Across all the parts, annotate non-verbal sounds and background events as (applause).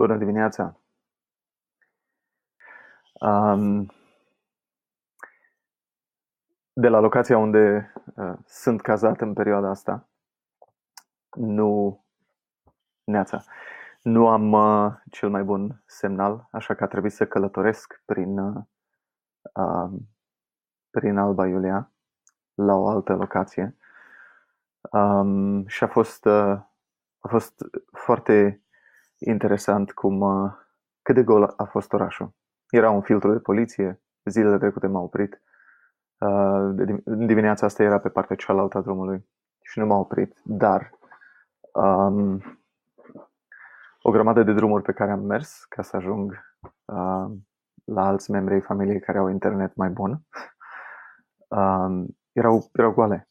Bună dimineața! Um, de la locația unde uh, sunt cazat în perioada asta, nu, neața, nu am uh, cel mai bun semnal, așa că a trebuit să călătoresc prin, uh, uh, prin Alba Iulia la o altă locație. Um, și a fost, uh, a fost foarte interesant cum, uh, cât de gol a fost orașul. Era un filtru de poliție, zilele trecute m-a oprit. Uh, în dimineața asta era pe partea cealaltă a drumului și nu m-a oprit, dar um, o grămadă de drumuri pe care am mers ca să ajung uh, la alți membri ai familiei care au internet mai bun uh, (laughs) erau, erau goale.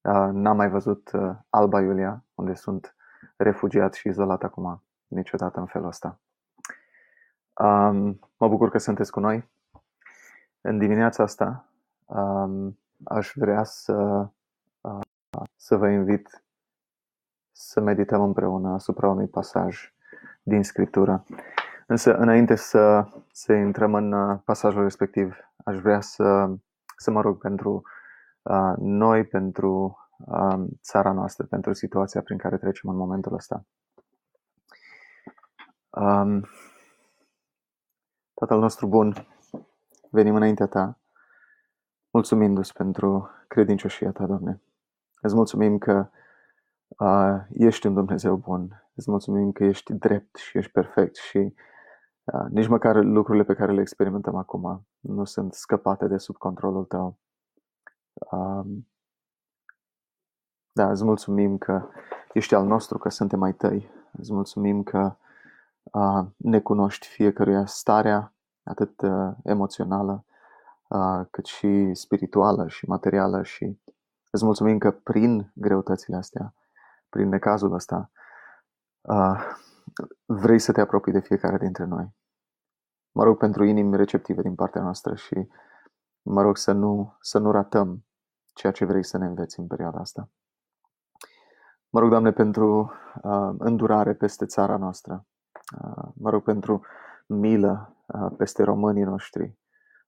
Uh, n-am mai văzut uh, Alba Iulia, unde sunt refugiat și izolat acum niciodată în felul ăsta. Um, mă bucur că sunteți cu noi. În dimineața asta um, aș vrea să, uh, să vă invit să medităm împreună asupra unui pasaj din Scriptură. Însă, înainte să, să intrăm în uh, pasajul respectiv, aș vrea să, să mă rog pentru uh, noi, pentru uh, țara noastră, pentru situația prin care trecem în momentul ăsta. Um, Tatăl nostru bun, venim înaintea Ta, mulțumindu-ți pentru credincioșia Ta, Doamne. Îți mulțumim că uh, ești un Dumnezeu bun. Îți mulțumim că ești drept și ești perfect și uh, nici măcar lucrurile pe care le experimentăm acum nu sunt scăpate de sub controlul Tău. Uh, da, îți mulțumim că ești al nostru, că suntem ai Tăi. Îți mulțumim că ne cunoști fiecăruia starea, atât emoțională, cât și spirituală și materială și îți mulțumim că prin greutățile astea, prin necazul ăsta, vrei să te apropii de fiecare dintre noi. Mă rog pentru inimi receptive din partea noastră și mă rog să nu, să nu ratăm ceea ce vrei să ne înveți în perioada asta. Mă rog, Doamne, pentru uh, îndurare peste țara noastră. Ah, mă rog pentru milă ah, peste românii noștri,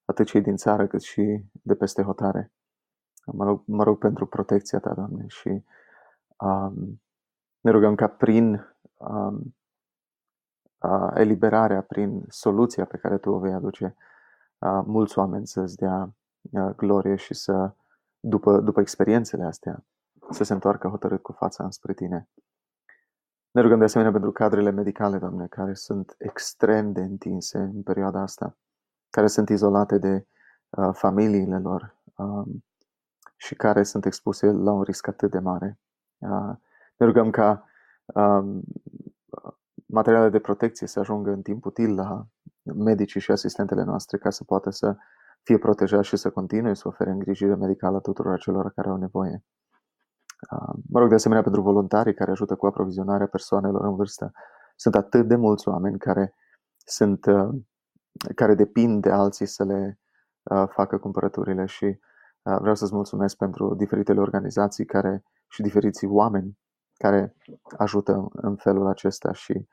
atât cei din țară cât și de peste hotare. Mă rog, mă rog pentru protecția ta, Doamne, și um, ne rugăm ca prin um, uh, eliberarea, prin soluția pe care Tu o vei aduce, uh, mulți oameni să-ți dea uh, glorie și să, după, după experiențele astea, să se întoarcă hotărât cu fața înspre Tine. Ne rugăm de asemenea pentru cadrele medicale, Doamne, care sunt extrem de întinse în perioada asta, care sunt izolate de uh, familiile lor uh, și care sunt expuse la un risc atât de mare. Uh, ne rugăm ca uh, materiale de protecție să ajungă în timp util la medicii și asistentele noastre ca să poată să fie protejați și să continue să ofere îngrijire medicală tuturor celor care au nevoie. Mă rog de asemenea pentru voluntarii care ajută cu aprovizionarea persoanelor în vârstă. Sunt atât de mulți oameni care sunt uh, care depind de alții să le uh, facă cumpărăturile și uh, vreau să-ți mulțumesc pentru diferitele organizații care și diferiții oameni care ajută în felul acesta și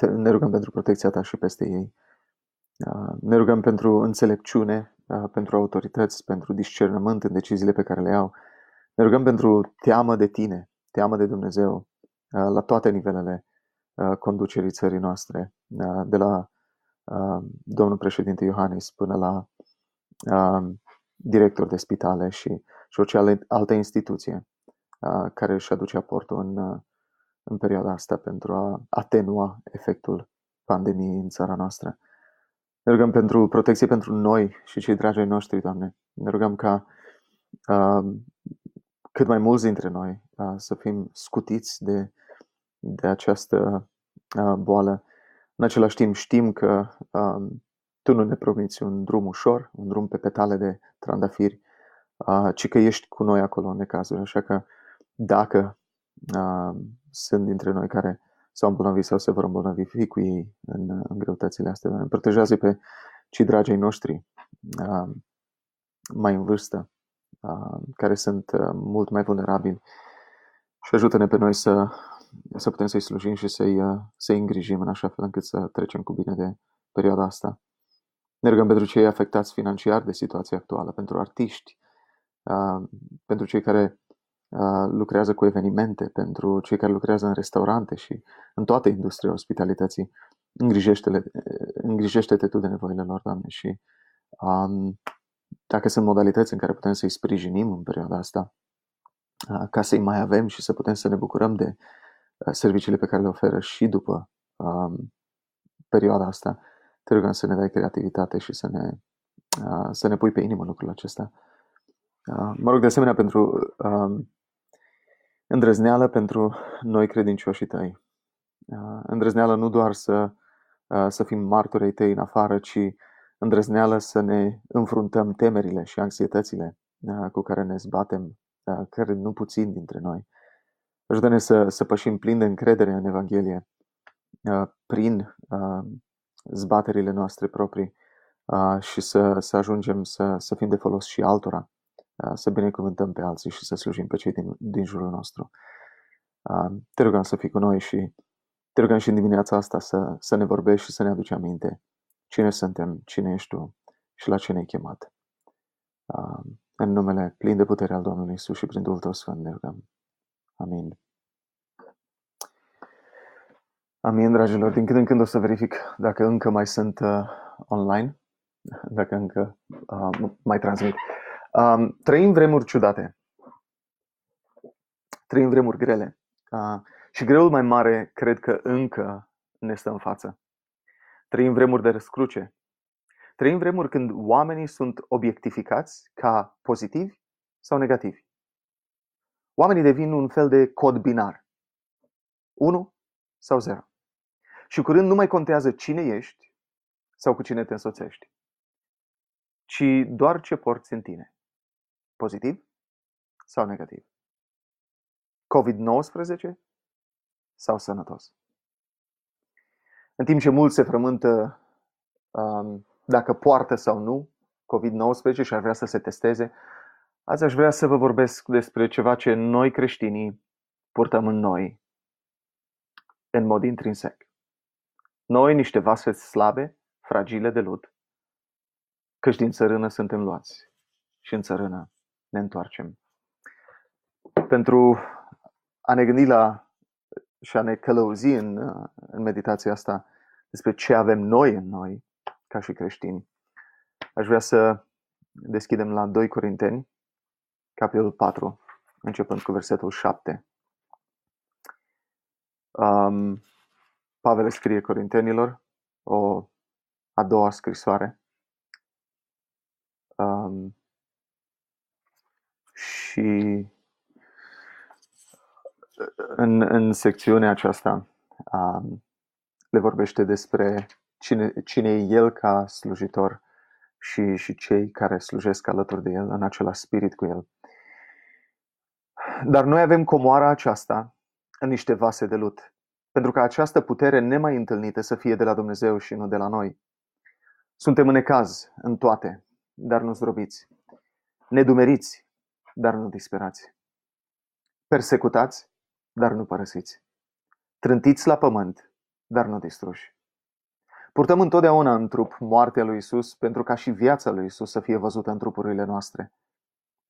ne rugăm pentru protecția ta și peste ei. Ne rugăm pentru înțelepciune pentru autorități, pentru discernământ în deciziile pe care le iau. Ne rugăm pentru teamă de tine, teamă de Dumnezeu, la toate nivelele conducerii țării noastre, de la domnul președinte Iohannis până la director de spitale și, și orice altă instituție care își aduce aportul în, în perioada asta pentru a atenua efectul pandemiei în țara noastră. Ne rugăm pentru protecție pentru noi și cei dragi ai noștri, Doamne. Ne rugăm ca uh, cât mai mulți dintre noi uh, să fim scutiți de, de această uh, boală. În același timp știm că uh, Tu nu ne promiți un drum ușor, un drum pe petale de trandafiri, uh, ci că ești cu noi acolo în necazuri. Așa că dacă uh, sunt dintre noi care s-au îmbolnăvit sau se vor îmbolnăvi, fii cu ei în, în greutățile astea. Doamne. Protejează pe cei dragii noștri uh, mai în vârstă, uh, care sunt uh, mult mai vulnerabili și ajută-ne pe noi să, să putem să-i slujim și să-i, uh, să-i îngrijim în așa fel încât să trecem cu bine de perioada asta. Ne rugăm pentru cei afectați financiar de situația actuală, pentru artiști, uh, pentru cei care uh, lucrează cu evenimente, pentru cei care lucrează în restaurante și în toată industria ospitalității. Îngrijește-te, îngrijește-te tu de nevoile lor, Doamne, și um, dacă sunt modalități în care putem să-i sprijinim în perioada asta, ca să-i mai avem și să putem să ne bucurăm de serviciile pe care le oferă și după um, perioada asta, te rugăm să ne dai creativitate și să ne, uh, să ne pui pe inimă lucrul acesta. Uh, mă rog de asemenea pentru uh, îndrăzneală pentru noi credincioșii tăi. Uh, îndrăzneală nu doar să, uh, să fim martorii tăi în afară, ci îndrăzneală să ne înfruntăm temerile și anxietățile uh, cu care ne zbatem, uh, care nu puțin dintre noi. Ajută-ne să, să pășim plin de încredere în Evanghelie, uh, prin uh, zbaterile noastre proprii uh, și să, să ajungem să, să fim de folos și altora, uh, să binecuvântăm pe alții și să slujim pe cei din, din jurul nostru. Uh, te rugăm să fii cu noi și te rugăm și în dimineața asta să, să ne vorbești și să ne aduci aminte cine suntem, cine ești tu și la ce ne-ai chemat. În numele plin de putere al Domnului Isus și prin Duhul Tău Sfânt ne rugăm. Amin. Amin, dragilor. Din când în când o să verific dacă încă mai sunt uh, online, dacă încă uh, mai transmit. Um, trăim vremuri ciudate. Trăim vremuri grele. Uh, și greul mai mare cred că încă ne stă în față. Trăim vremuri de răscruce. Trăim vremuri când oamenii sunt obiectificați ca pozitivi sau negativi. Oamenii devin un fel de cod binar. 1 sau 0. Și curând nu mai contează cine ești sau cu cine te însoțești, ci doar ce porți în tine. Pozitiv sau negativ. COVID-19 sau sănătos. În timp ce mulți se frământă um, dacă poartă sau nu COVID-19 și ar vrea să se testeze, azi aș vrea să vă vorbesc despre ceva ce noi creștinii purtăm în noi, în mod intrinsec. Noi, niște vase slabe, fragile de lut, căci din țărână suntem luați și în țărână ne întoarcem. Pentru a ne gândi la și a ne călăuzi în, în meditația asta despre ce avem noi în noi, ca și creștini, aș vrea să deschidem la 2 Corinteni, capitolul 4, începând cu versetul 7. Um, Pavel scrie Corintenilor o a doua scrisoare. Um, și în, în secțiunea aceasta um, le vorbește despre cine, cine e el ca slujitor și, și cei care slujesc alături de el, în același spirit cu el. Dar noi avem comoara aceasta în niște vase de lut pentru ca această putere nemai întâlnită să fie de la Dumnezeu și nu de la noi. Suntem în necaz, în toate, dar nu zdrobiți, nedumeriți, dar nu disperați, persecutați, dar nu părăsiți, trântiți la pământ, dar nu distruși. Purtăm întotdeauna în trup moartea lui Isus pentru ca și viața lui Isus să fie văzută în trupurile noastre.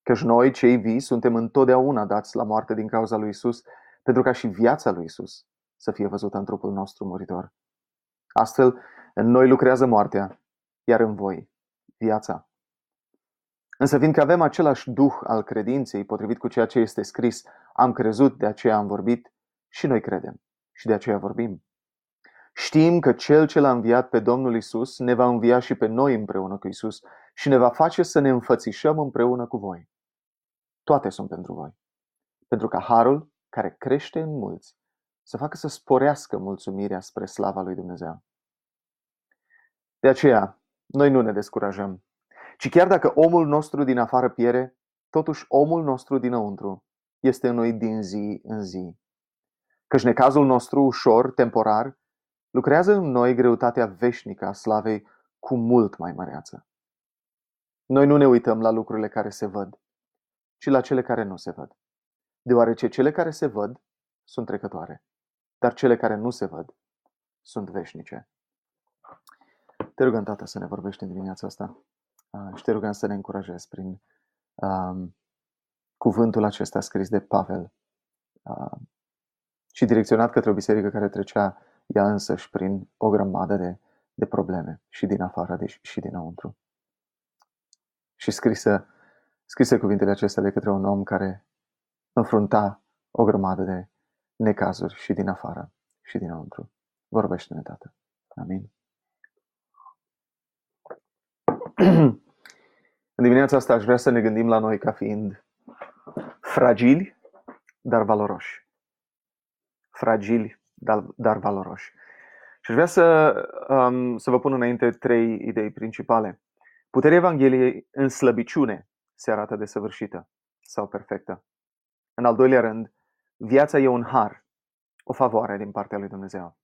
Căci noi, cei vii, suntem întotdeauna dați la moarte din cauza lui Isus pentru ca și viața lui Isus să fie văzută în trupul nostru muritor. Astfel, în noi lucrează moartea, iar în voi viața. Însă fiindcă avem același duh al credinței, potrivit cu ceea ce este scris, am crezut, de aceea am vorbit, și noi credem și de aceea vorbim. Știm că Cel ce l-a înviat pe Domnul Isus ne va învia și pe noi împreună cu Isus și ne va face să ne înfățișăm împreună cu voi. Toate sunt pentru voi. Pentru ca harul, care crește în mulți, să facă să sporească mulțumirea spre slava lui Dumnezeu. De aceea, noi nu ne descurajăm, ci chiar dacă omul nostru din afară piere, totuși omul nostru dinăuntru este înnoit din zi în zi. Căci necazul nostru ușor, temporar, lucrează în noi greutatea veșnică a slavei cu mult mai măreață. Noi nu ne uităm la lucrurile care se văd, ci la cele care nu se văd, deoarece cele care se văd sunt trecătoare dar cele care nu se văd sunt veșnice. Te rugăm, Tată, să ne vorbești în dimineața asta uh, și te rugăm să ne încurajezi prin um, cuvântul acesta scris de Pavel uh, și direcționat către o biserică care trecea ea însăși prin o grămadă de, de probleme și din afară de, și dinăuntru. Și scrisă, scrise cuvintele acestea de către un om care înfrunta o grămadă de necazuri și din afară și dinăuntru. Vorbește-ne, Tată. Amin. (clears throat) În dimineața asta aș vrea să ne gândim la noi ca fiind fragili, dar valoroși. Fragili, dar, dar valoroși. Și aș vrea să, um, să vă pun înainte trei idei principale. Puterea Evangheliei în slăbiciune se arată desăvârșită sau perfectă. În al doilea rând, viața e un har, o favoare din partea lui Dumnezeu.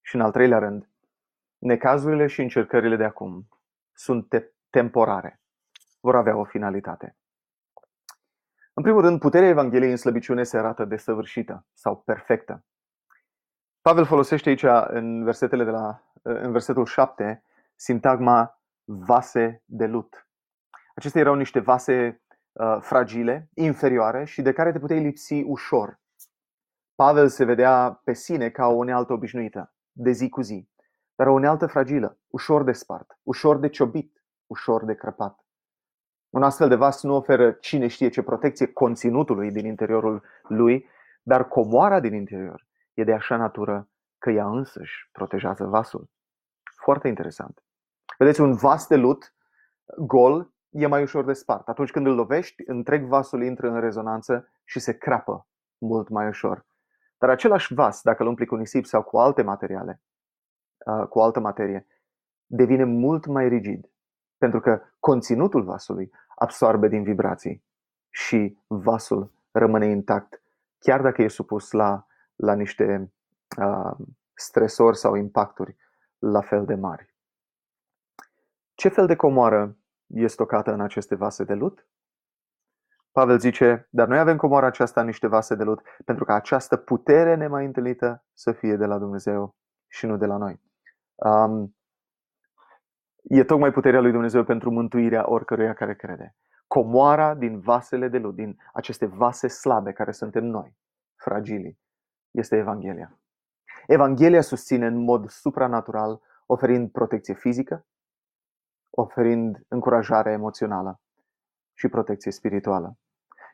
Și în al treilea rând, necazurile și încercările de acum sunt te- temporare, vor avea o finalitate. În primul rând, puterea Evangheliei în slăbiciune se arată desăvârșită sau perfectă. Pavel folosește aici în versetele de la în versetul 7 sintagma vase de lut. Acestea erau niște vase uh, fragile, inferioare și de care te puteai lipsi ușor. Pavel se vedea pe sine ca o unealtă obișnuită, de zi cu zi, dar o unealtă fragilă, ușor de spart, ușor de ciobit, ușor de crăpat. Un astfel de vas nu oferă cine știe ce protecție conținutului din interiorul lui, dar comoara din interior e de așa natură că ea însăși protejează vasul. Foarte interesant. Vedeți, un vas de lut gol e mai ușor de spart. Atunci când îl lovești, întreg vasul intră în rezonanță și se crapă mult mai ușor. Dar același vas, dacă îl umpli cu nisip sau cu alte materiale, uh, cu altă materie, devine mult mai rigid, pentru că conținutul vasului absorbe din vibrații și vasul rămâne intact, chiar dacă e supus la, la niște uh, stresori sau impacturi la fel de mari. Ce fel de comoară e stocată în aceste vase de lut? Pavel zice, dar noi avem comoara aceasta în niște vase de lut, pentru că această putere nemai întâlnită să fie de la Dumnezeu și nu de la noi. Um, e tocmai puterea lui Dumnezeu pentru mântuirea oricăruia care crede. Comoara din vasele de lut, din aceste vase slabe care suntem noi, fragili, este Evanghelia. Evanghelia susține în mod supranatural, oferind protecție fizică, oferind încurajare emoțională și protecție spirituală.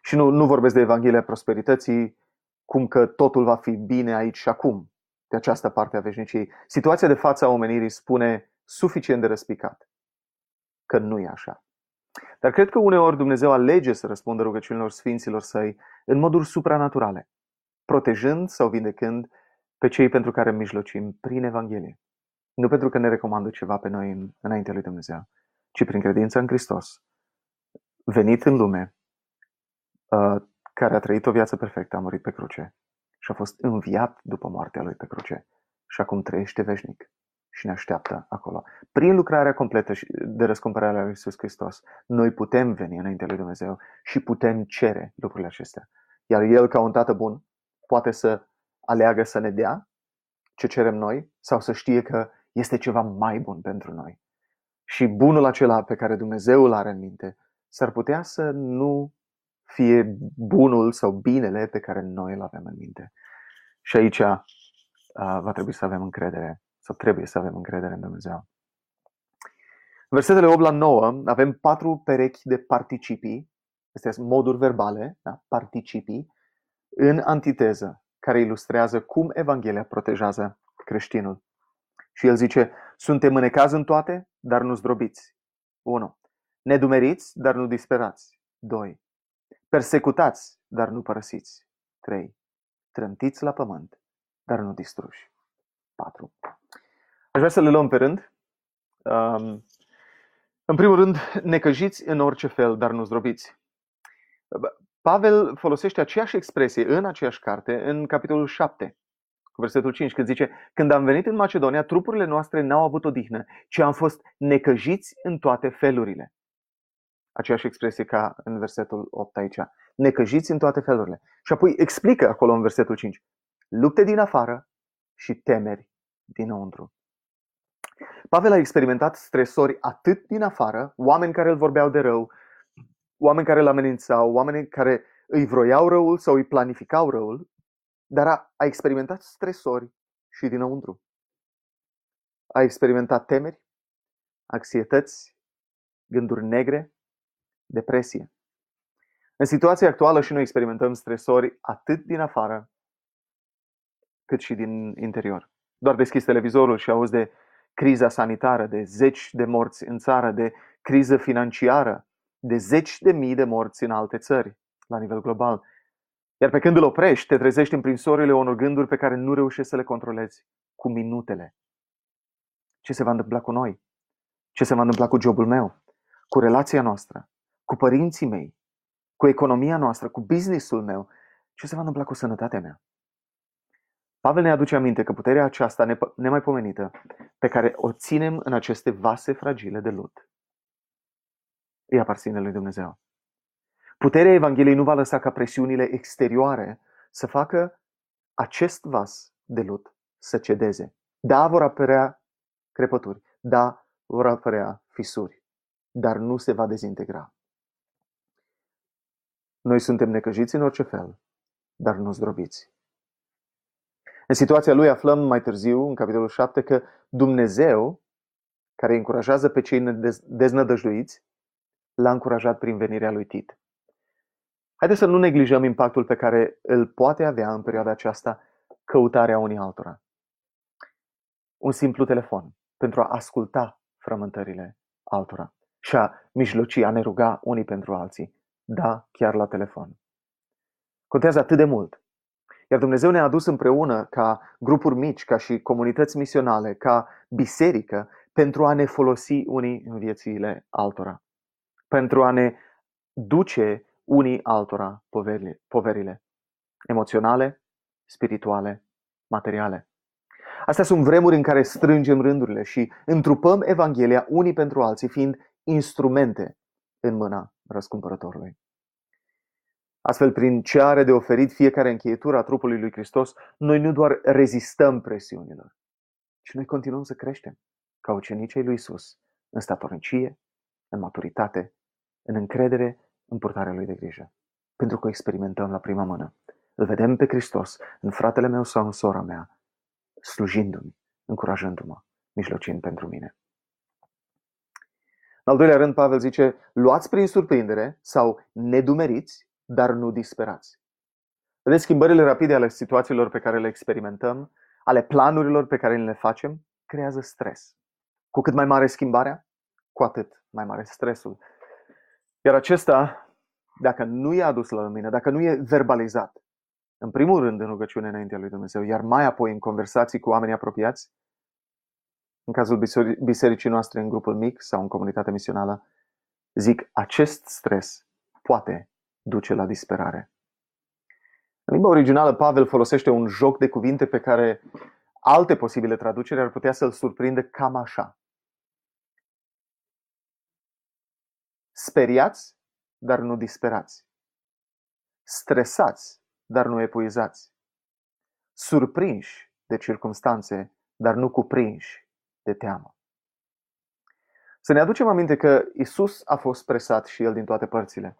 Și nu, nu vorbesc de Evanghelia prosperității, cum că totul va fi bine aici și acum, de această parte a veșniciei. Situația de față a omenirii spune suficient de răspicat că nu e așa. Dar cred că uneori Dumnezeu alege să răspundă rugăciunilor sfinților săi în moduri supranaturale, protejând sau vindecând pe cei pentru care mijlocim prin Evanghelie. Nu pentru că ne recomandă ceva pe noi în, înaintea lui Dumnezeu, ci prin credința în Hristos, venit în lume, uh, care a trăit o viață perfectă, a murit pe cruce și a fost înviat după moartea lui pe cruce și acum trăiește veșnic și ne așteaptă acolo. Prin lucrarea completă de răscumpărare a lui Iisus Hristos, noi putem veni înaintea lui Dumnezeu și putem cere lucrurile acestea. Iar El, ca un tată bun, poate să aleagă să ne dea ce cerem noi sau să știe că este ceva mai bun pentru noi. Și bunul acela pe care Dumnezeu îl are în minte s-ar putea să nu fie bunul sau binele pe care noi îl avem în minte. Și aici uh, va trebui să avem încredere sau trebuie să avem încredere în Dumnezeu. În versetele 8 la 9 avem patru perechi de participii, astea sunt moduri verbale, da? participii, în antiteză, care ilustrează cum Evanghelia protejează creștinul. Și el zice, suntem în ecaz în toate, dar nu zdrobiți. 1. Nedumeriți, dar nu disperați. 2. Persecutați, dar nu părăsiți. 3. Trântiți la pământ, dar nu distruși. 4. Aș vrea să le luăm pe rând. Um, în primul rând, necăjiți în orice fel, dar nu zdrobiți. Pavel folosește aceeași expresie în aceeași carte, în capitolul 7, cu versetul 5, când zice Când am venit în Macedonia, trupurile noastre n-au avut odihnă, ci am fost necăjiți în toate felurile. Aceeași expresie ca în versetul 8 aici. Necăjiți în toate felurile. Și apoi explică acolo în versetul 5. lupte din afară și temeri dinăuntru. Pavel a experimentat stresori atât din afară, oameni care îl vorbeau de rău, oameni care îl amenințau, oameni care îi vroiau răul sau îi planificau răul, dar a, a experimentat stresori și dinăuntru. A experimentat temeri, anxietăți, gânduri negre, depresie. În situația actuală și noi experimentăm stresori atât din afară, cât și din interior. Doar deschizi televizorul și auzi de criza sanitară, de zeci de morți în țară, de criză financiară, de zeci de mii de morți în alte țări, la nivel global. Iar pe când îl oprești, te trezești în prinsorile unor gânduri pe care nu reușești să le controlezi cu minutele. Ce se va întâmpla cu noi? Ce se va întâmpla cu jobul meu? Cu relația noastră? Cu părinții mei? Cu economia noastră? Cu businessul meu? Ce se va întâmpla cu sănătatea mea? Pavel ne aduce aminte că puterea aceasta nemaipomenită pe care o ținem în aceste vase fragile de lut îi aparține lui Dumnezeu. Puterea Evangheliei nu va lăsa ca presiunile exterioare să facă acest vas de lut să cedeze. Da, vor apărea crepături, da, vor apărea fisuri, dar nu se va dezintegra. Noi suntem necăjiți în orice fel, dar nu zdrobiți. În situația lui aflăm mai târziu, în capitolul 7, că Dumnezeu, care încurajează pe cei deznădăjduiți, l-a încurajat prin venirea lui Tit. Haideți să nu neglijăm impactul pe care îl poate avea în perioada aceasta căutarea unii altora. Un simplu telefon pentru a asculta frământările altora și a mijloci, a ne ruga unii pentru alții. Da, chiar la telefon. Contează atât de mult. Iar Dumnezeu ne-a adus împreună ca grupuri mici, ca și comunități misionale, ca biserică, pentru a ne folosi unii în viețile altora. Pentru a ne duce unii altora poverile, poverile emoționale, spirituale, materiale. Astea sunt vremuri în care strângem rândurile și întrupăm Evanghelia unii pentru alții, fiind instrumente în mâna răscumpărătorului. Astfel, prin ce are de oferit fiecare încheietură a trupului lui Hristos, noi nu doar rezistăm presiunilor, ci noi continuăm să creștem ca ucenicii lui Isus, în statornicie, în maturitate, în încredere în purtarea lui de grijă. Pentru că o experimentăm la prima mână. Îl vedem pe Hristos în fratele meu sau în sora mea, slujindu-mi, încurajându-mă, mijlocind pentru mine. În al doilea rând, Pavel zice, luați prin surprindere sau nedumeriți, dar nu disperați. Vedeți schimbările rapide ale situațiilor pe care le experimentăm, ale planurilor pe care le facem, creează stres. Cu cât mai mare schimbarea, cu atât mai mare stresul. Iar acesta, dacă nu e adus la lumină, dacă nu e verbalizat, în primul rând în rugăciune înaintea lui Dumnezeu, iar mai apoi în conversații cu oamenii apropiați, în cazul bisericii noastre în grupul mic sau în comunitatea misională, zic, acest stres poate duce la disperare. În limba originală, Pavel folosește un joc de cuvinte pe care alte posibile traduceri ar putea să-l surprindă cam așa. Speriați, dar nu disperați. Stresați, dar nu epuizați. Surprinși de circumstanțe, dar nu cuprinși de teamă. Să ne aducem aminte că Isus a fost presat și el din toate părțile.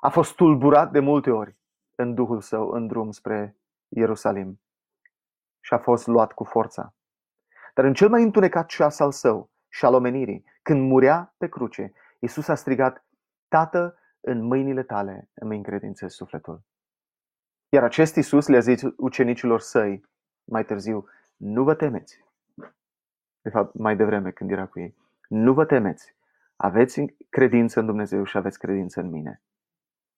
A fost tulburat de multe ori în Duhul său în drum spre Ierusalim și a fost luat cu forța. Dar în cel mai întunecat ceas al său și al omenirii, când murea pe cruce, Isus a strigat, Tată, în mâinile tale îmi încredințez sufletul. Iar acest Isus le-a zis ucenicilor săi mai târziu, nu vă temeți. De fapt, mai devreme când era cu ei. Nu vă temeți. Aveți credință în Dumnezeu și aveți credință în mine.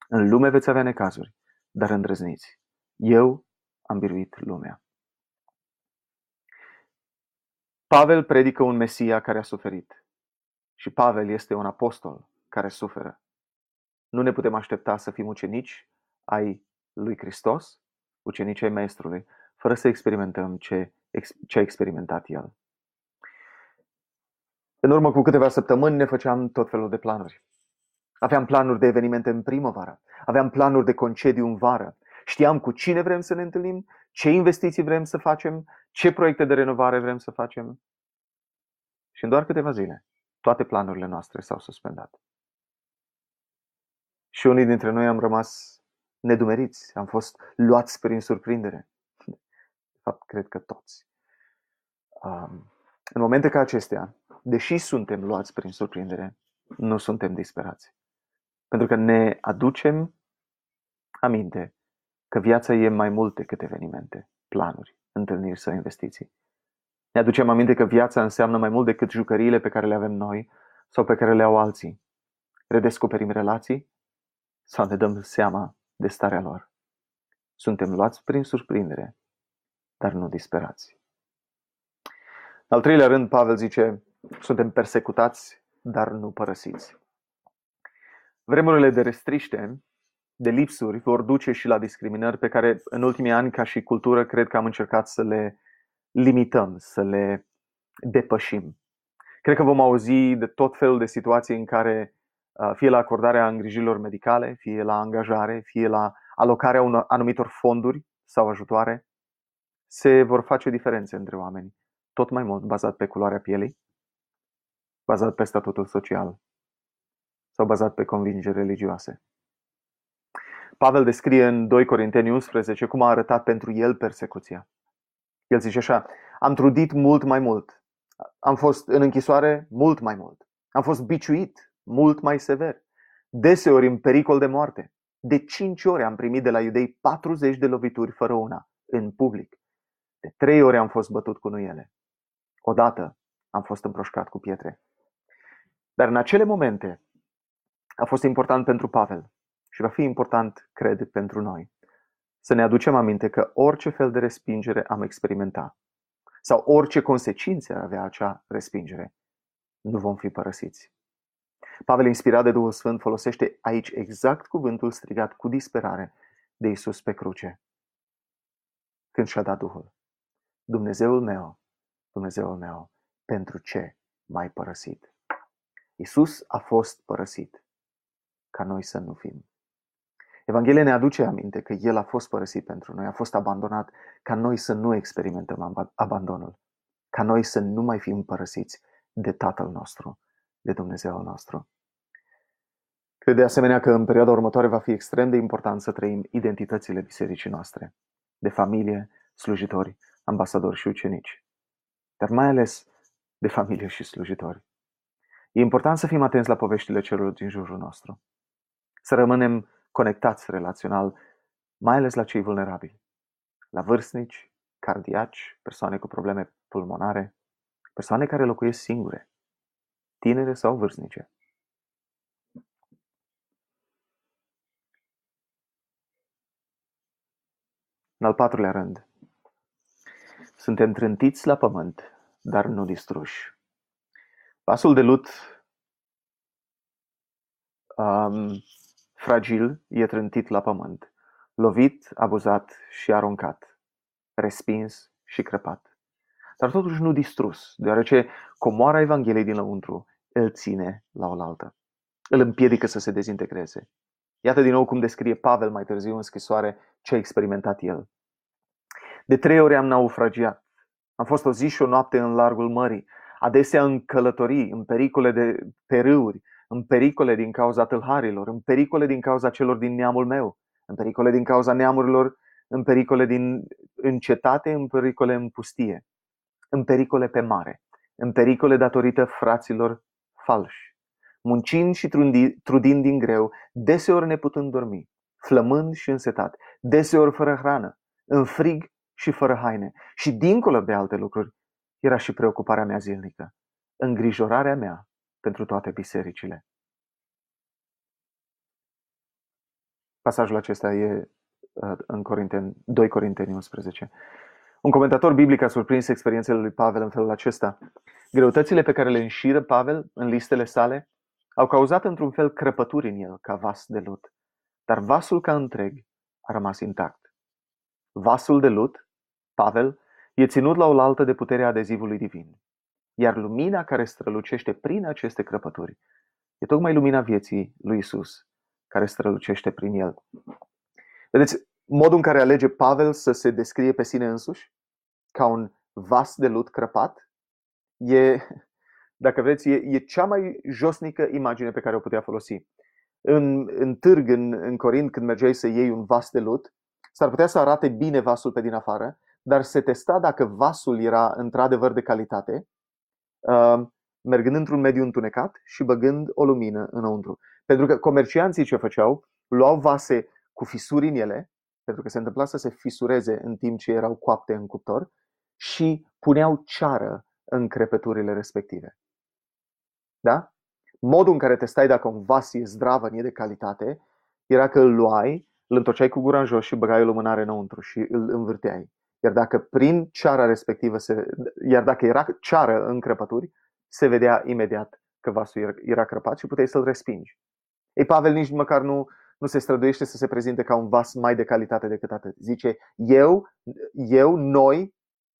În lume veți avea necazuri, dar îndrăzniți. Eu am biruit lumea. Pavel predică un Mesia care a suferit. Și Pavel este un apostol care suferă. Nu ne putem aștepta să fim ucenici ai lui Hristos, ucenicii ai Maestrului, fără să experimentăm ce, ce a experimentat El. În urmă cu câteva săptămâni ne făceam tot felul de planuri. Aveam planuri de evenimente în primăvară, aveam planuri de concediu în vară Știam cu cine vrem să ne întâlnim, ce investiții vrem să facem, ce proiecte de renovare vrem să facem. Și în doar câteva zile, toate planurile noastre s-au suspendat. Și unii dintre noi am rămas nedumeriți, am fost luați prin surprindere. De fapt, cred că toți. Um, în momente ca acestea, deși suntem luați prin surprindere, nu suntem disperați. Pentru că ne aducem aminte că viața e mai mult decât evenimente, planuri, întâlniri sau investiții. Ne aducem aminte că viața înseamnă mai mult decât jucăriile pe care le avem noi sau pe care le au alții. Redescoperim relații sau ne dăm seama de starea lor. Suntem luați prin surprindere, dar nu disperați. În al treilea rând, Pavel zice, suntem persecutați, dar nu părăsiți. Vremurile de restriște, de lipsuri, vor duce și la discriminări pe care în ultimii ani, ca și cultură, cred că am încercat să le limităm, să le depășim. Cred că vom auzi de tot felul de situații în care, uh, fie la acordarea îngrijilor medicale, fie la angajare, fie la alocarea unor anumitor fonduri sau ajutoare, se vor face diferențe între oameni, tot mai mult bazat pe culoarea pielii, bazat pe statutul social sau bazat pe convingeri religioase. Pavel descrie în 2 Corinteni 11 cum a arătat pentru el persecuția. El zice așa, am trudit mult mai mult, am fost în închisoare mult mai mult, am fost biciuit mult mai sever, deseori în pericol de moarte. De cinci ori am primit de la iudei 40 de lovituri fără una, în public. De trei ori am fost bătut cu nuiele. Odată am fost împroșcat cu pietre. Dar în acele momente a fost important pentru Pavel și va fi important, cred, pentru noi să ne aducem aminte că orice fel de respingere am experimentat sau orice consecințe ar avea acea respingere, nu vom fi părăsiți. Pavel, inspirat de Duhul Sfânt, folosește aici exact cuvântul strigat cu disperare de Isus pe cruce. Când și-a dat Duhul. Dumnezeul meu, Dumnezeul meu, pentru ce m-ai părăsit? Isus a fost părăsit ca noi să nu fim. Evanghelia ne aduce aminte că El a fost părăsit pentru noi, a fost abandonat ca noi să nu experimentăm abandonul, ca noi să nu mai fim părăsiți de Tatăl nostru, de Dumnezeul nostru. Cred de asemenea că în perioada următoare va fi extrem de important să trăim identitățile bisericii noastre, de familie, slujitori, ambasadori și ucenici, dar mai ales de familie și slujitori. E important să fim atenți la poveștile celor din jurul nostru, să rămânem conectați relațional, mai ales la cei vulnerabili, la vârstnici, cardiaci, persoane cu probleme pulmonare, persoane care locuiesc singure, tinere sau vârstnice. În al patrulea rând, suntem trântiți la pământ, dar nu distruși. Vasul de lut um, Fragil e trântit la pământ, lovit, abuzat și aruncat, respins și crăpat. Dar totuși nu distrus, deoarece comoara Evangheliei din lăuntru îl ține la oaltă. Îl împiedică să se dezintegreze. Iată din nou cum descrie Pavel mai târziu în scrisoare ce a experimentat el. De trei ori am naufragiat. Am fost o zi și o noapte în largul mării, adesea în călătorii, în pericole de pe râuri, în pericole din cauza tâlharilor, în pericole din cauza celor din neamul meu, în pericole din cauza neamurilor, în pericole din în cetate, în pericole în pustie, în pericole pe mare, în pericole datorită fraților falși, muncind și trudind din greu, deseori neputând dormi, flămând și însetat, deseori fără hrană, în frig și fără haine. Și dincolo de alte lucruri, era și preocuparea mea zilnică, îngrijorarea mea pentru toate bisericile. Pasajul acesta e uh, în Corinteni, 2 Corinteni 11. Un comentator biblic a surprins experiențele lui Pavel în felul acesta. Greutățile pe care le înșiră Pavel în listele sale au cauzat într-un fel crăpături în el ca vas de lut, dar vasul ca întreg a rămas intact. Vasul de lut, Pavel, e ținut la oaltă de puterea adezivului divin iar lumina care strălucește prin aceste crăpături e tocmai lumina vieții lui Isus, care strălucește prin el. Vedeți, modul în care alege Pavel să se descrie pe sine însuși ca un vas de lut crăpat e, dacă vreți, e, e cea mai josnică imagine pe care o putea folosi. În, în târg, în, în Corint, când mergeai să iei un vas de lut, s-ar putea să arate bine vasul pe din afară, dar se testa dacă vasul era într-adevăr de calitate, uh, mergând într-un mediu întunecat și băgând o lumină înăuntru. Pentru că comercianții ce făceau, luau vase cu fisuri în ele, pentru că se întâmpla să se fisureze în timp ce erau coapte în cuptor, și puneau ceară în crepăturile respective. Da? Modul în care testai dacă un vas e zdravă, e de calitate, era că îl luai, îl întorceai cu gura în jos și băgai o lumânare înăuntru și îl învârteai. Iar dacă prin ceara respectivă, se, iar dacă era ceară în crăpături, se vedea imediat că vasul era crăpat și puteai să-l respingi. Ei, Pavel nici măcar nu, nu se străduiește să se prezinte ca un vas mai de calitate decât atât. Zice, eu, eu noi,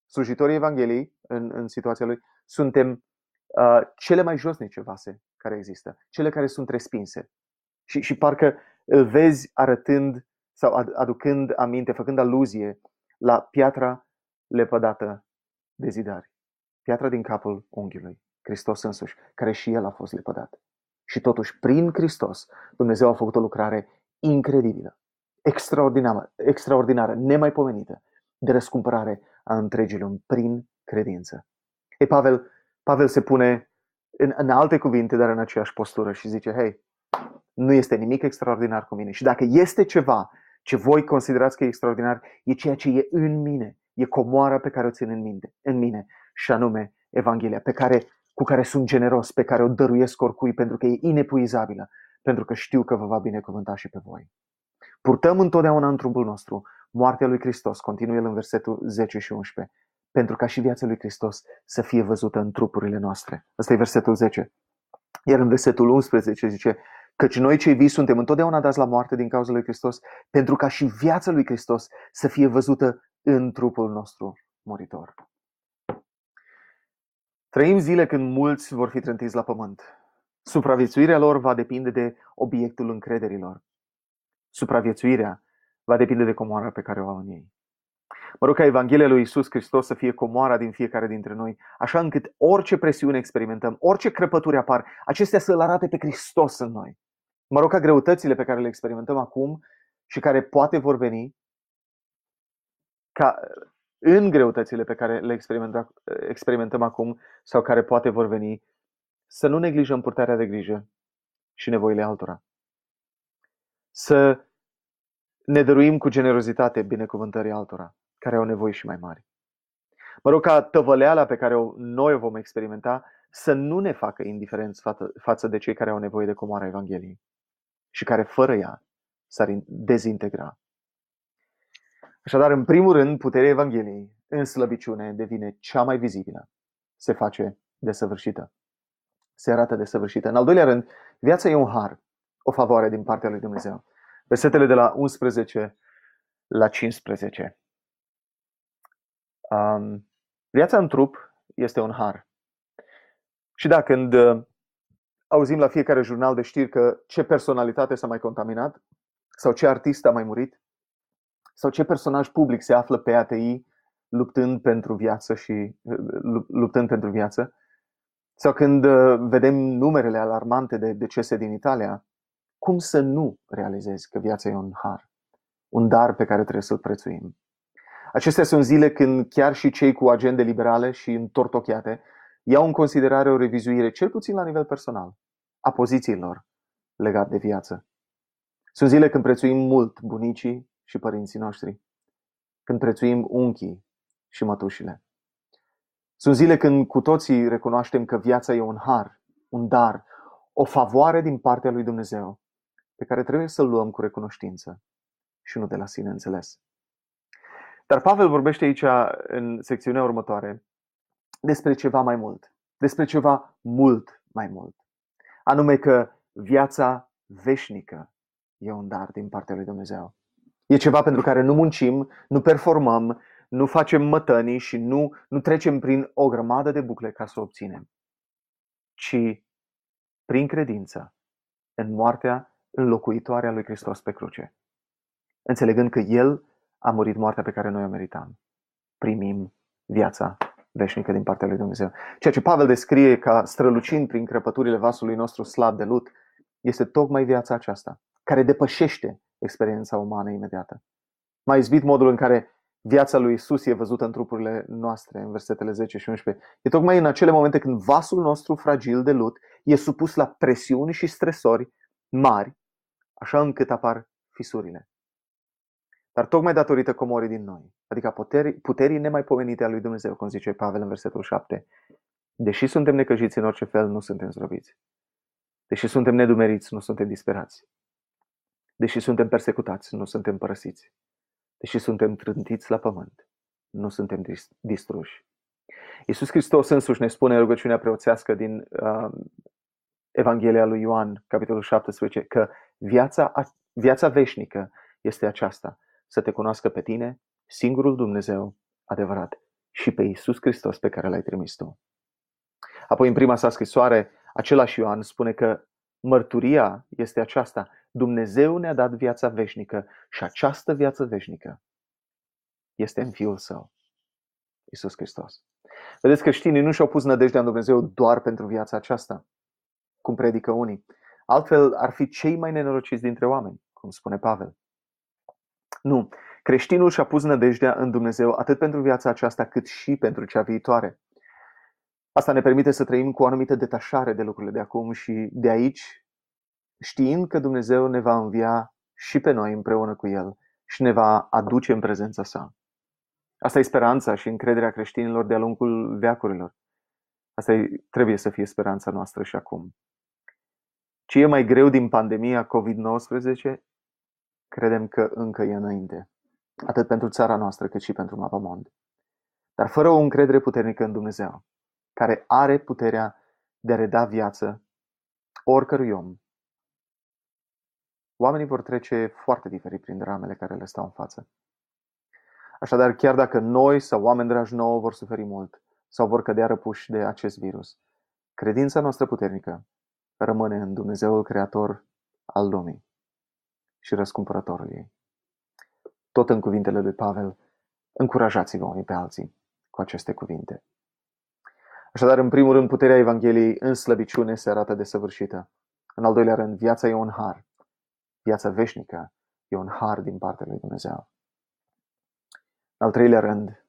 slujitorii Evangheliei, în, în situația lui, suntem uh, cele mai josnice vase care există, cele care sunt respinse. Și, și parcă îl vezi arătând sau aducând aminte, făcând aluzie la piatra lepădată de zidari. Piatra din capul unghiului, Hristos însuși, care și el a fost lepădat. Și totuși, prin Hristos, Dumnezeu a făcut o lucrare incredibilă, extraordinară, extraordinară nemaipomenită, de răscumpărare a întregii lumi prin credință. Ei, Pavel, Pavel se pune în, în alte cuvinte, dar în aceeași postură și zice, hei, nu este nimic extraordinar cu mine. Și dacă este ceva ce voi considerați că e extraordinar, e ceea ce e în mine. E comoara pe care o țin în mine, în mine și anume Evanghelia, pe care, cu care sunt generos, pe care o dăruiesc oricui, pentru că e inepuizabilă, pentru că știu că vă va binecuvânta și pe voi. Purtăm întotdeauna în trupul nostru moartea lui Hristos, continuă el în versetul 10 și 11, pentru ca și viața lui Hristos să fie văzută în trupurile noastre. Ăsta e versetul 10. Iar în versetul 11 zice, căci noi cei vii suntem întotdeauna dați la moarte din cauza lui Hristos, pentru ca și viața lui Hristos să fie văzută în trupul nostru muritor. Trăim zile când mulți vor fi trântiți la pământ. Supraviețuirea lor va depinde de obiectul încrederilor. Supraviețuirea va depinde de comoara pe care o au în ei. Mă rog ca Evanghelia lui Isus Hristos să fie comoara din fiecare dintre noi, așa încât orice presiune experimentăm, orice crăpături apar, acestea să-L arate pe Hristos în noi. Mă rog ca greutățile pe care le experimentăm acum și care poate vor veni, ca în greutățile pe care le experimentăm, experimentăm acum sau care poate vor veni, să nu neglijăm purtarea de grijă și nevoile altora. Să ne dăruim cu generozitate binecuvântării altora, care au nevoi și mai mari. Mă rog ca tăvăleala pe care noi o vom experimenta să nu ne facă indiferenți față de cei care au nevoie de comoara Evangheliei și care fără ea s-ar dezintegra. Așadar, în primul rând, puterea Evangheliei în slăbiciune devine cea mai vizibilă. Se face desăvârșită. Se arată desăvârșită. În al doilea rând, viața e un har, o favoare din partea lui Dumnezeu. Versetele de la 11 la 15. Um, viața în trup este un har. Și da, când uh, auzim la fiecare jurnal de știri că ce personalitate s-a mai contaminat, sau ce artist a mai murit, sau ce personaj public se află pe ATI luptând pentru viață și uh, luptând pentru viață, sau când uh, vedem numerele alarmante de decese din Italia, cum să nu realizezi că viața e un har, un dar pe care trebuie să-l prețuim? Acestea sunt zile când chiar și cei cu agende liberale și întortocheate iau în considerare o revizuire, cel puțin la nivel personal, a pozițiilor legate de viață. Sunt zile când prețuim mult bunicii și părinții noștri, când prețuim unchii și mătușile. Sunt zile când cu toții recunoaștem că viața e un har, un dar, o favoare din partea lui Dumnezeu, pe care trebuie să-l luăm cu recunoștință și nu de la sine înțeles. Dar Pavel vorbește aici, în secțiunea următoare, despre ceva mai mult, despre ceva mult mai mult. Anume că viața veșnică e un dar din partea lui Dumnezeu. E ceva pentru care nu muncim, nu performăm, nu facem mătănii și nu, nu trecem prin o grămadă de bucle ca să o obținem, ci prin credință în moartea înlocuitoare a lui Hristos pe cruce. înțelegând că El a murit moartea pe care noi o meritam. Primim viața veșnică din partea lui Dumnezeu. Ceea ce Pavel descrie ca strălucind prin crăpăturile vasului nostru slab de lut, este tocmai viața aceasta, care depășește experiența umană imediată. Mai izbit modul în care viața lui Isus e văzută în trupurile noastre, în versetele 10 și 11. E tocmai în acele momente când vasul nostru fragil de lut e supus la presiuni și stresori mari, așa încât apar fisurile. Dar tocmai datorită comorii din noi, adică puterii, puterii nemaipomenite a lui Dumnezeu, cum zice Pavel în versetul 7, deși suntem necăjiți în orice fel, nu suntem zdrobiți. Deși suntem nedumeriți, nu suntem disperați. Deși suntem persecutați, nu suntem părăsiți. Deși suntem trântiți la pământ, nu suntem distruși. Iisus Hristos însuși ne spune în rugăciunea preoțească din uh, Evanghelia lui Ioan, capitolul 17, că viața, viața veșnică este aceasta, să te cunoască pe tine, singurul Dumnezeu adevărat, și pe Iisus Hristos pe care l-ai trimis tu. Apoi, în prima sa scrisoare, același Ioan spune că mărturia este aceasta. Dumnezeu ne-a dat viața veșnică și această viață veșnică este în Fiul Său, Iisus Hristos. Vedeți, creștinii nu și-au pus nădejdea în Dumnezeu doar pentru viața aceasta, cum predică unii. Altfel ar fi cei mai nenorociți dintre oameni, cum spune Pavel. Nu, creștinul și-a pus nădejdea în Dumnezeu atât pentru viața aceasta cât și pentru cea viitoare. Asta ne permite să trăim cu o anumită detașare de lucrurile de acum și de aici, știind că Dumnezeu ne va învia și pe noi împreună cu El și ne va aduce în prezența sa. Asta e speranța și încrederea creștinilor de-a lungul veacurilor. Asta e, trebuie să fie speranța noastră și acum. Ce e mai greu din pandemia COVID-19? Credem că încă e înainte. Atât pentru țara noastră cât și pentru Mapamond. Dar fără o încredere puternică în Dumnezeu, care are puterea de a reda viață oricărui om. Oamenii vor trece foarte diferit prin dramele care le stau în față. Așadar, chiar dacă noi sau oameni dragi nouă vor suferi mult sau vor cădea răpuși de acest virus, credința noastră puternică rămâne în Dumnezeul Creator al lumii și răscumpărătorul ei. Tot în cuvintele lui Pavel, încurajați-vă unii pe alții cu aceste cuvinte. Așadar, în primul rând, puterea Evangheliei în slăbiciune se arată desăvârșită. În al doilea rând, viața e un har. Viața veșnică e un har din partea lui Dumnezeu. În al treilea rând,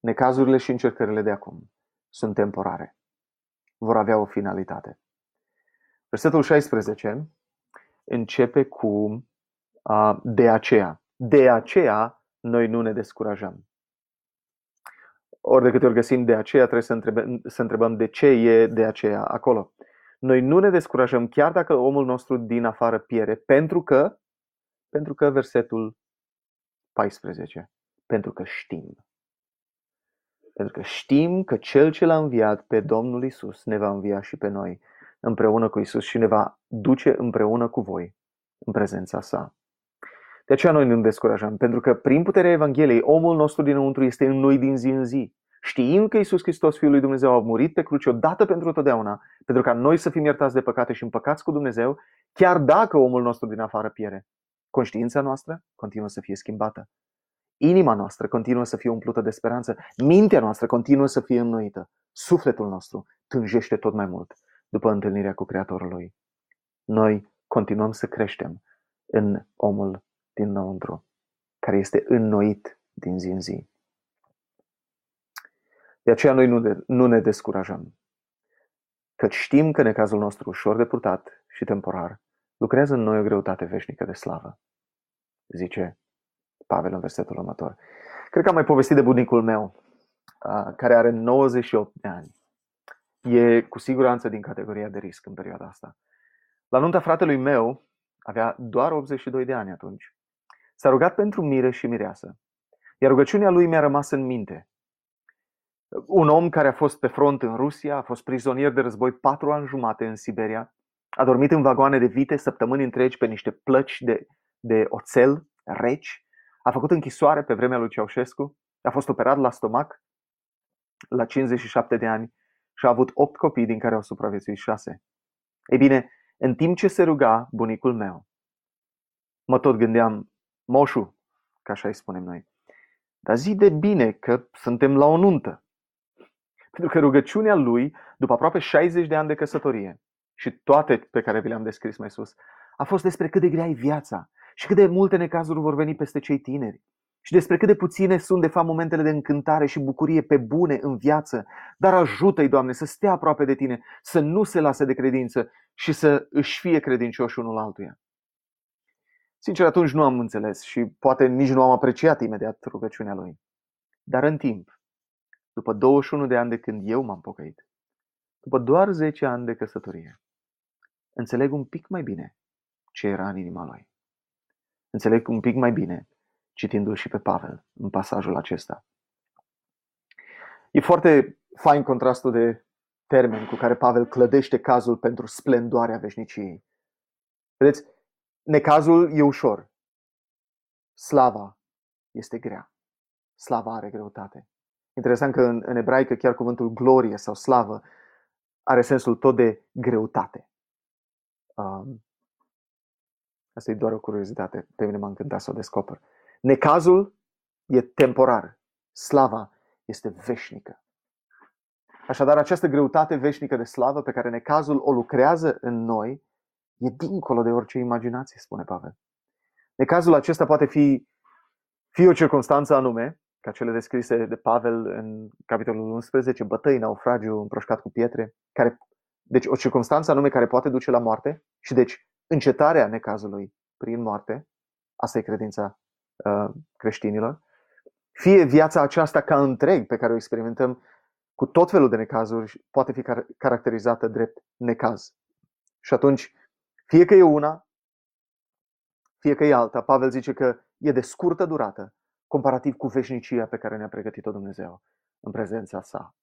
necazurile și încercările de acum sunt temporare. Vor avea o finalitate. Versetul 16 începe cu uh, de aceea. De aceea noi nu ne descurajăm. Ori de câte ori găsim de aceea, trebuie să întrebăm, să întrebăm de ce e de aceea acolo. Noi nu ne descurajăm chiar dacă omul nostru din afară piere, pentru că, pentru că versetul 14, pentru că știm. Pentru că știm că Cel ce l-a înviat pe Domnul Isus ne va învia și pe noi împreună cu Isus și ne va duce împreună cu voi în prezența sa. De aceea noi nu ne descurajăm, pentru că prin puterea Evangheliei, omul nostru dinăuntru este în noi din zi în zi. Știind că Isus Hristos, Fiul lui Dumnezeu, a murit pe cruce odată pentru totdeauna, pentru ca noi să fim iertați de păcate și împăcați cu Dumnezeu, chiar dacă omul nostru din afară piere. Conștiința noastră continuă să fie schimbată. Inima noastră continuă să fie umplută de speranță. Mintea noastră continuă să fie înnoită. Sufletul nostru tânjește tot mai mult după întâlnirea cu Creatorul lui. Noi continuăm să creștem în omul dinăuntru, care este înnoit din zi în zi. De aceea noi nu, de, nu ne descurajăm, căci știm că necazul nostru ușor de purtat și temporar lucrează în noi o greutate veșnică de slavă, zice Pavel în versetul următor. Cred că am mai povestit de bunicul meu, care are 98 de ani. E cu siguranță din categoria de risc în perioada asta. La nunta fratelui meu, avea doar 82 de ani atunci, S-a rugat pentru mire și mireasă. Iar rugăciunea lui mi-a rămas în minte. Un om care a fost pe front în Rusia, a fost prizonier de război patru ani jumate în Siberia, a dormit în vagoane de vite săptămâni întregi pe niște plăci de, de oțel reci, a făcut închisoare pe vremea lui Ceaușescu, a fost operat la stomac la 57 de ani și a avut 8 copii din care au supraviețuit 6. Ei bine, în timp ce se ruga bunicul meu, mă tot gândeam moșu, ca așa îi spunem noi. Dar zi de bine că suntem la o nuntă. Pentru că rugăciunea lui, după aproape 60 de ani de căsătorie și toate pe care vi le-am descris mai sus, a fost despre cât de grea e viața și cât de multe necazuri vor veni peste cei tineri și despre cât de puține sunt de fapt momentele de încântare și bucurie pe bune în viață, dar ajută-i, Doamne, să stea aproape de Tine, să nu se lase de credință și să își fie credincioși unul altuia. Sincer, atunci nu am înțeles și poate nici nu am apreciat imediat rugăciunea lui. Dar în timp, după 21 de ani de când eu m-am pocăit, după doar 10 ani de căsătorie, înțeleg un pic mai bine ce era în inima lui. Înțeleg un pic mai bine citindu-l și pe Pavel în pasajul acesta. E foarte fain contrastul de termeni cu care Pavel clădește cazul pentru splendoarea veșniciei. Vedeți, necazul e ușor. Slava este grea. Slava are greutate. Interesant că în, în ebraică chiar cuvântul glorie sau slavă are sensul tot de greutate. Um, asta e doar o curiozitate. Pe mine m-a încântat să o descoper. Necazul e temporar. Slava este veșnică. Așadar, această greutate veșnică de slavă pe care necazul o lucrează în noi e dincolo de orice imaginație, spune Pavel. Necazul acesta poate fi fie o circunstanță anume, ca cele descrise de Pavel în capitolul 11, bătăi, naufragiu împroșcat cu pietre, care, deci o circunstanță anume care poate duce la moarte și deci încetarea necazului prin moarte, asta e credința uh, creștinilor, fie viața aceasta ca întreg pe care o experimentăm cu tot felul de necazuri poate fi car- caracterizată drept necaz. Și atunci, fie că e una, fie că e alta, Pavel zice că e de scurtă durată comparativ cu veșnicia pe care ne-a pregătit-o Dumnezeu în prezența sa.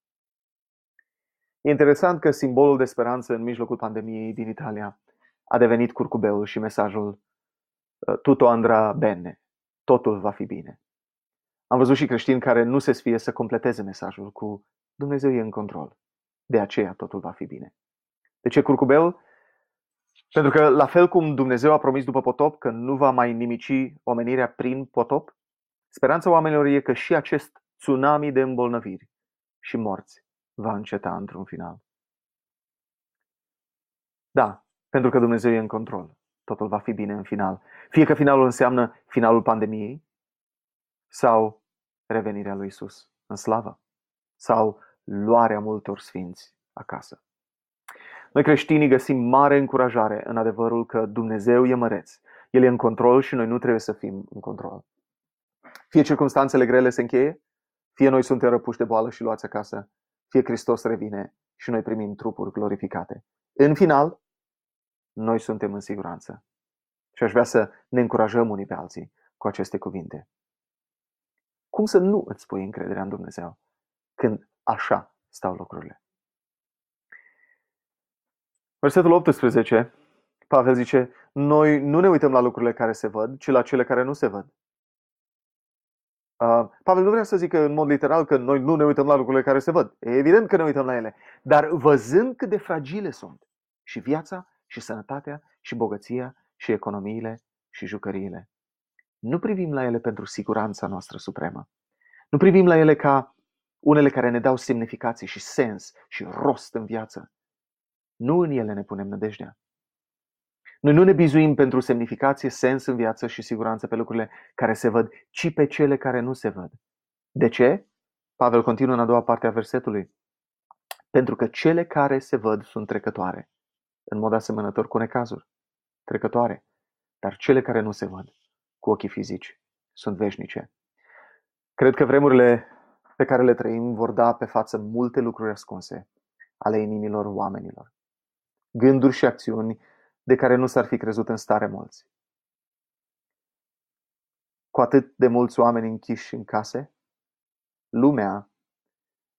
E interesant că simbolul de speranță în mijlocul pandemiei din Italia a devenit curcubeul și mesajul uh, Tutto andrà bene, totul va fi bine. Am văzut și creștini care nu se sfie să completeze mesajul cu Dumnezeu e în control. De aceea totul va fi bine. De ce curcubeul? Pentru că la fel cum Dumnezeu a promis după potop că nu va mai nimici omenirea prin potop, speranța oamenilor e că și acest tsunami de îmbolnăviri și morți va înceta într-un final. Da, pentru că Dumnezeu e în control. Totul va fi bine în final. Fie că finalul înseamnă finalul pandemiei sau revenirea lui Isus în slavă sau luarea multor sfinți acasă. Noi creștinii găsim mare încurajare în adevărul că Dumnezeu e măreț. El e în control și noi nu trebuie să fim în control. Fie circunstanțele grele se încheie, fie noi suntem răpuși de boală și luați acasă, fie Hristos revine și noi primim trupuri glorificate. În final, noi suntem în siguranță. Și aș vrea să ne încurajăm unii pe alții cu aceste cuvinte. Cum să nu îți pui încrederea în Dumnezeu când așa stau lucrurile? Versetul 18, Pavel zice, noi nu ne uităm la lucrurile care se văd, ci la cele care nu se văd. Uh, Pavel nu vrea să zică în mod literal că noi nu ne uităm la lucrurile care se văd. E evident că ne uităm la ele. Dar văzând cât de fragile sunt și viața și sănătatea și bogăția și economiile și jucăriile. Nu privim la ele pentru siguranța noastră supremă. Nu privim la ele ca unele care ne dau semnificație și sens și rost în viață. Nu în ele ne punem nădejdea. Noi nu ne bizuim pentru semnificație, sens în viață și siguranță pe lucrurile care se văd, ci pe cele care nu se văd. De ce? Pavel continuă în a doua parte a versetului. Pentru că cele care se văd sunt trecătoare, în mod asemănător cu necazuri, trecătoare, dar cele care nu se văd cu ochii fizici sunt veșnice. Cred că vremurile pe care le trăim vor da pe față multe lucruri ascunse ale inimilor oamenilor. Gânduri și acțiuni de care nu s-ar fi crezut în stare mulți. Cu atât de mulți oameni închiși în case, lumea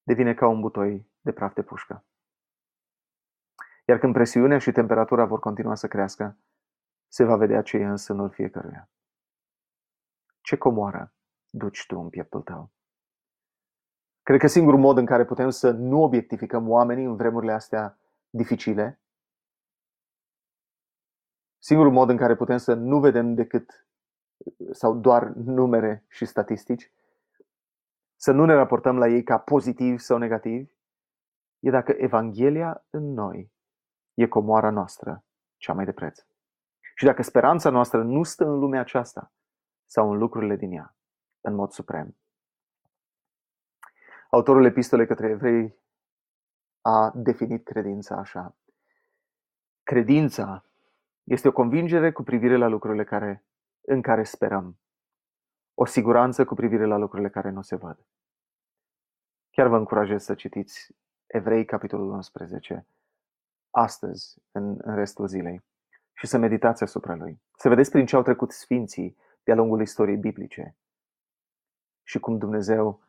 devine ca un butoi de praf de pușcă. Iar când presiunea și temperatura vor continua să crească, se va vedea ce e în sânul fiecăruia. Ce comoară duci tu în pieptul tău? Cred că singurul mod în care putem să nu obiectificăm oamenii în vremurile astea dificile, singurul mod în care putem să nu vedem decât sau doar numere și statistici, să nu ne raportăm la ei ca pozitivi sau negativi, e dacă Evanghelia în noi e comoara noastră cea mai de preț. Și dacă speranța noastră nu stă în lumea aceasta sau în lucrurile din ea, în mod suprem. Autorul epistolei către evrei a definit credința așa. Credința este o convingere cu privire la lucrurile care, în care sperăm. O siguranță cu privire la lucrurile care nu se văd. Chiar vă încurajez să citiți Evrei, capitolul 11, astăzi, în, în restul zilei, și să meditați asupra lui. Să vedeți prin ce au trecut sfinții de-a lungul istoriei biblice și cum Dumnezeu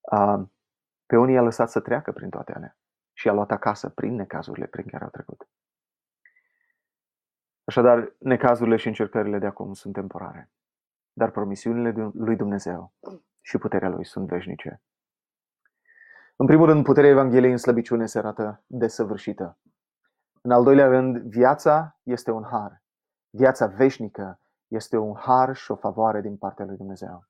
a, pe unii a lăsat să treacă prin toate alea și a luat acasă prin necazurile prin care au trecut. Așadar, necazurile și încercările de acum sunt temporare, dar promisiunile lui Dumnezeu și puterea lui sunt veșnice. În primul rând, puterea Evangheliei în slăbiciune se arată desăvârșită. În al doilea rând, viața este un har. Viața veșnică este un har și o favoare din partea lui Dumnezeu.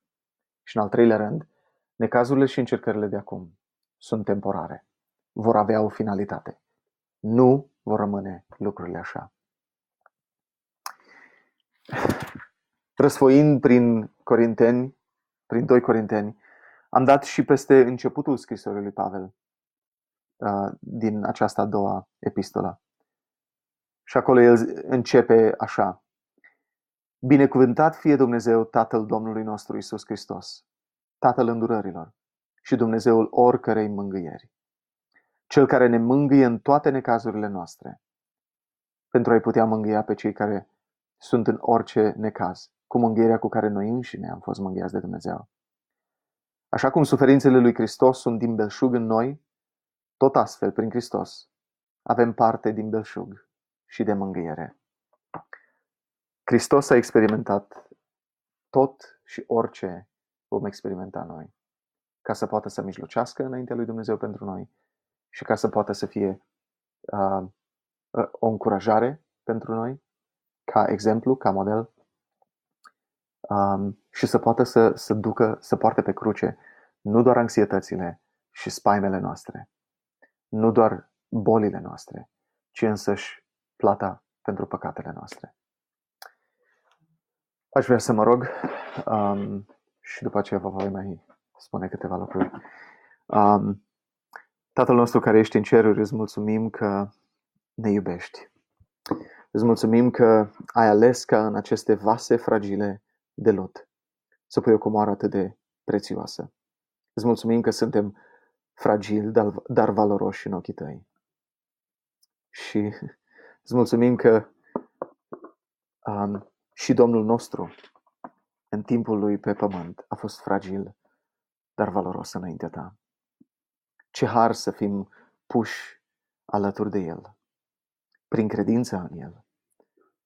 Și în al treilea rând, necazurile și încercările de acum sunt temporare. Vor avea o finalitate. Nu vor rămâne lucrurile așa. Răsfoind prin Corinteni, prin 2 Corinteni, am dat și peste începutul scrisorii lui Pavel uh, din această a doua epistolă. Și acolo el începe așa. Binecuvântat fie Dumnezeu, Tatăl Domnului nostru Isus Hristos, Tatăl îndurărilor și Dumnezeul oricărei mângâieri. Cel care ne mângâie în toate necazurile noastre, pentru a-i putea mângâia pe cei care sunt în orice necaz, cu mângâierea cu care noi înșine am fost mângâiați de Dumnezeu. Așa cum suferințele lui Hristos sunt din belșug în noi, tot astfel, prin Hristos, avem parte din belșug și de mângâiere. Hristos a experimentat tot și orice vom experimenta noi, ca să poată să mijlocească înaintea lui Dumnezeu pentru noi și ca să poată să fie uh, uh o încurajare pentru noi, ca exemplu, ca model um, și să poată să, să ducă, să poarte pe cruce nu doar anxietățile și spaimele noastre, nu doar bolile noastre, ci însăși plata pentru păcatele noastre. Aș vrea să mă rog um, și după aceea vă voi mai spune câteva lucruri. Um, Tatăl nostru care ești în ceruri, îți mulțumim că ne iubești. Îți mulțumim că ai ales ca în aceste vase fragile de lot să pui o comoară atât de prețioasă. Îți mulțumim că suntem fragili, dar, dar valoroși în ochii tăi. Și (laughs) îți mulțumim că um, și Domnul nostru, în timpul lui pe pământ, a fost fragil, dar valoros înaintea ta. Ce har să fim puși alături de El, prin credința în El,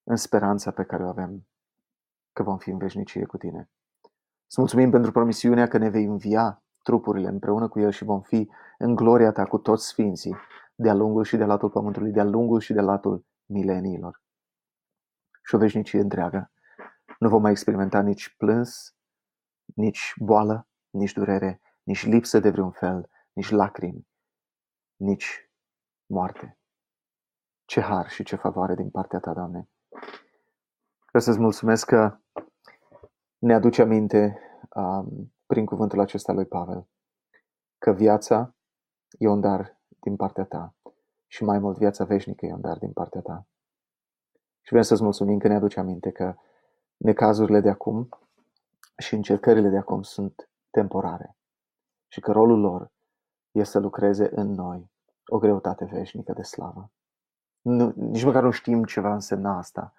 în speranța pe care o avem că vom fi în veșnicie cu tine. Să mulțumim pentru promisiunea că ne vei învia trupurile împreună cu El și vom fi în gloria Ta cu toți sfinții, de-a lungul și de latul pământului, de-a lungul și de latul mileniilor. Și o veșnicie întreagă. Nu vom mai experimenta nici plâns, nici boală, nici durere, nici lipsă de vreun fel, nici lacrimi, nici moarte. Ce har și ce favoare din partea Ta, Doamne! Vreau să-ți mulțumesc că ne aduce aminte um, prin cuvântul acesta lui Pavel că viața e un dar din partea ta și mai mult viața veșnică e un dar din partea ta. Și vrem să-ți mulțumim că ne aduce aminte că necazurile de acum și încercările de acum sunt temporare și că rolul lor este să lucreze în noi o greutate veșnică de slavă. Nu, nici măcar nu știm ce va însemna asta,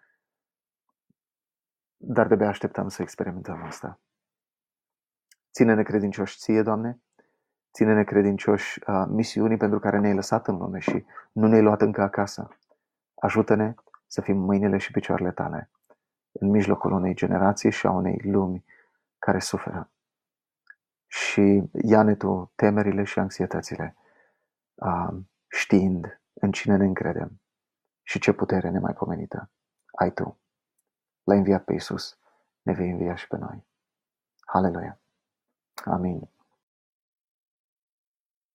dar de așteptăm să experimentăm asta. Ține-ne credincioși ție, Doamne, ține-ne credincioși uh, misiunii pentru care ne-ai lăsat în lume și nu ne-ai luat încă acasă. Ajută-ne să fim mâinile și picioarele tale în mijlocul unei generații și a unei lumi care suferă. Și ia-ne tu temerile și anxietățile, uh, știind în cine ne încredem și ce putere nemai pomenită ai tu. L-ai înviat pe Iisus ne vei învia și pe noi. Haleluia! Amin.